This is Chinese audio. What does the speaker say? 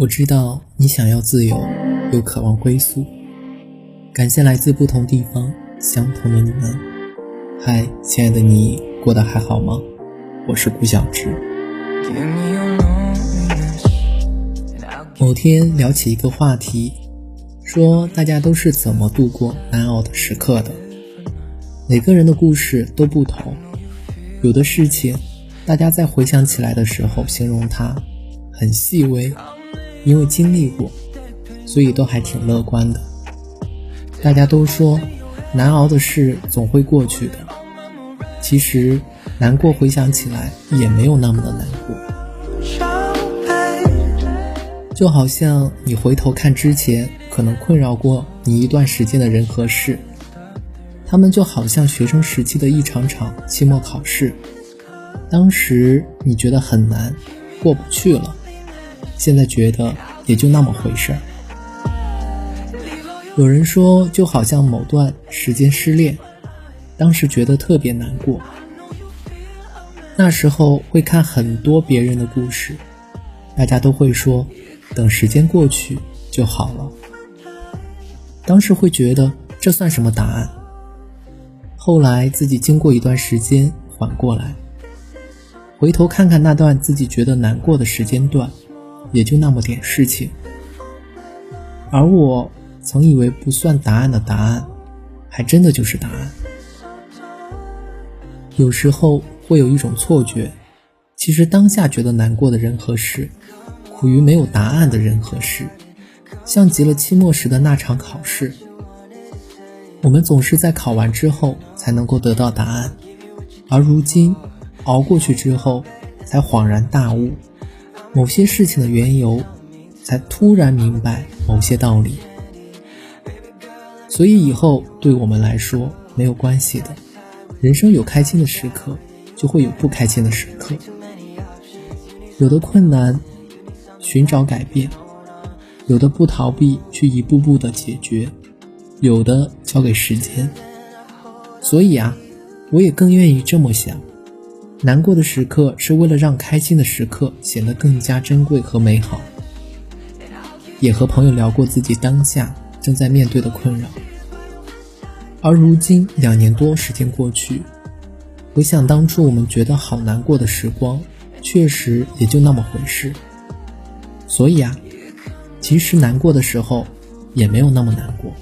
我知道你想要自由，又渴望归宿。感谢来自不同地方相同的你们。嗨，亲爱的你，过得还好吗？我是顾小直。某天聊起一个话题，说大家都是怎么度过难熬的时刻的。每个人的故事都不同，有的事情，大家在回想起来的时候，形容它很细微。因为经历过，所以都还挺乐观的。大家都说，难熬的事总会过去的。其实，难过回想起来也没有那么的难过。就好像你回头看之前可能困扰过你一段时间的人和事，他们就好像学生时期的一场场期末考试，当时你觉得很难，过不去了。现在觉得也就那么回事儿。有人说，就好像某段时间失恋，当时觉得特别难过。那时候会看很多别人的故事，大家都会说，等时间过去就好了。当时会觉得这算什么答案？后来自己经过一段时间缓过来，回头看看那段自己觉得难过的时间段。也就那么点事情，而我曾以为不算答案的答案，还真的就是答案。有时候会有一种错觉，其实当下觉得难过的人和事，苦于没有答案的人和事，像极了期末时的那场考试。我们总是在考完之后才能够得到答案，而如今熬过去之后，才恍然大悟。某些事情的缘由，才突然明白某些道理。所以以后对我们来说没有关系的，人生有开心的时刻，就会有不开心的时刻。有的困难，寻找改变；有的不逃避，去一步步的解决；有的交给时间。所以啊，我也更愿意这么想。难过的时刻是为了让开心的时刻显得更加珍贵和美好。也和朋友聊过自己当下正在面对的困扰，而如今两年多时间过去，回想当初我们觉得好难过的时光，确实也就那么回事。所以啊，其实难过的时候也没有那么难过。